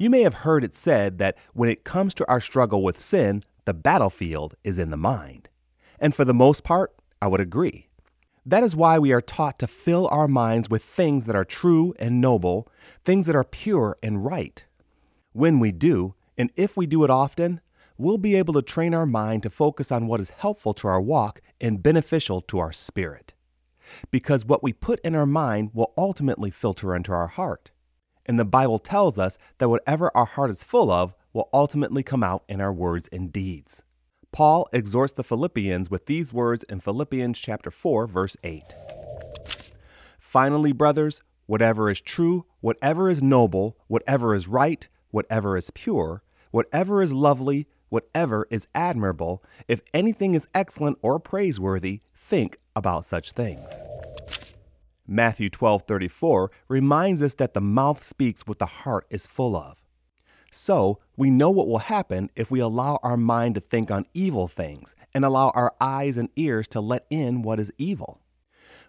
You may have heard it said that when it comes to our struggle with sin, the battlefield is in the mind. And for the most part, I would agree. That is why we are taught to fill our minds with things that are true and noble, things that are pure and right. When we do, and if we do it often, we'll be able to train our mind to focus on what is helpful to our walk and beneficial to our spirit. Because what we put in our mind will ultimately filter into our heart. And the Bible tells us that whatever our heart is full of will ultimately come out in our words and deeds. Paul exhorts the Philippians with these words in Philippians chapter 4 verse 8. Finally, brothers, whatever is true, whatever is noble, whatever is right, whatever is pure, whatever is lovely, whatever is admirable, if anything is excellent or praiseworthy, think about such things. Matthew 12:34 reminds us that the mouth speaks what the heart is full of. So, we know what will happen if we allow our mind to think on evil things and allow our eyes and ears to let in what is evil.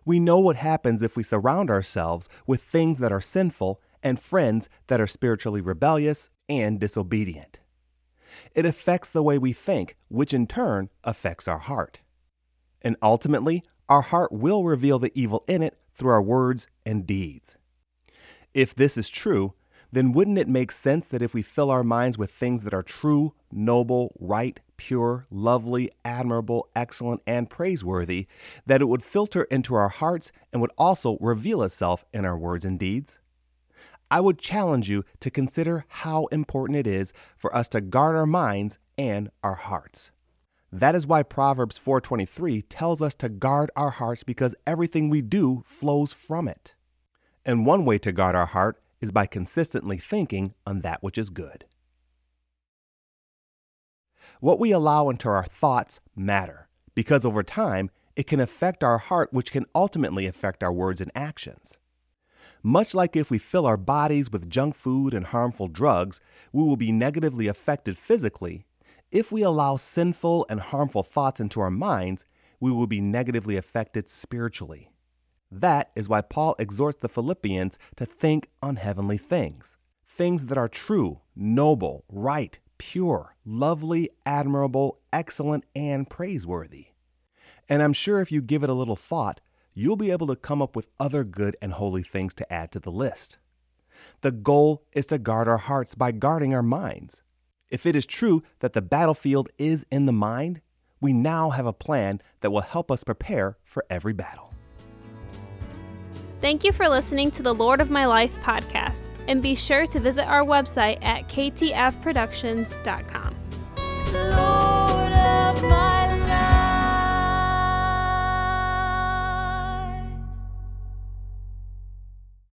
We know what happens if we surround ourselves with things that are sinful and friends that are spiritually rebellious and disobedient. It affects the way we think, which in turn affects our heart. And ultimately, our heart will reveal the evil in it through our words and deeds. If this is true, then wouldn't it make sense that if we fill our minds with things that are true, noble, right, pure, lovely, admirable, excellent, and praiseworthy, that it would filter into our hearts and would also reveal itself in our words and deeds? I would challenge you to consider how important it is for us to guard our minds and our hearts. That is why Proverbs 4:23 tells us to guard our hearts because everything we do flows from it. And one way to guard our heart is by consistently thinking on that which is good. What we allow into our thoughts matter because over time it can affect our heart which can ultimately affect our words and actions. Much like if we fill our bodies with junk food and harmful drugs, we will be negatively affected physically. If we allow sinful and harmful thoughts into our minds, we will be negatively affected spiritually. That is why Paul exhorts the Philippians to think on heavenly things, things that are true, noble, right, pure, lovely, admirable, excellent, and praiseworthy. And I'm sure if you give it a little thought, you'll be able to come up with other good and holy things to add to the list. The goal is to guard our hearts by guarding our minds. If it is true that the battlefield is in the mind, we now have a plan that will help us prepare for every battle. Thank you for listening to the Lord of My Life podcast, and be sure to visit our website at ktfproductions.com.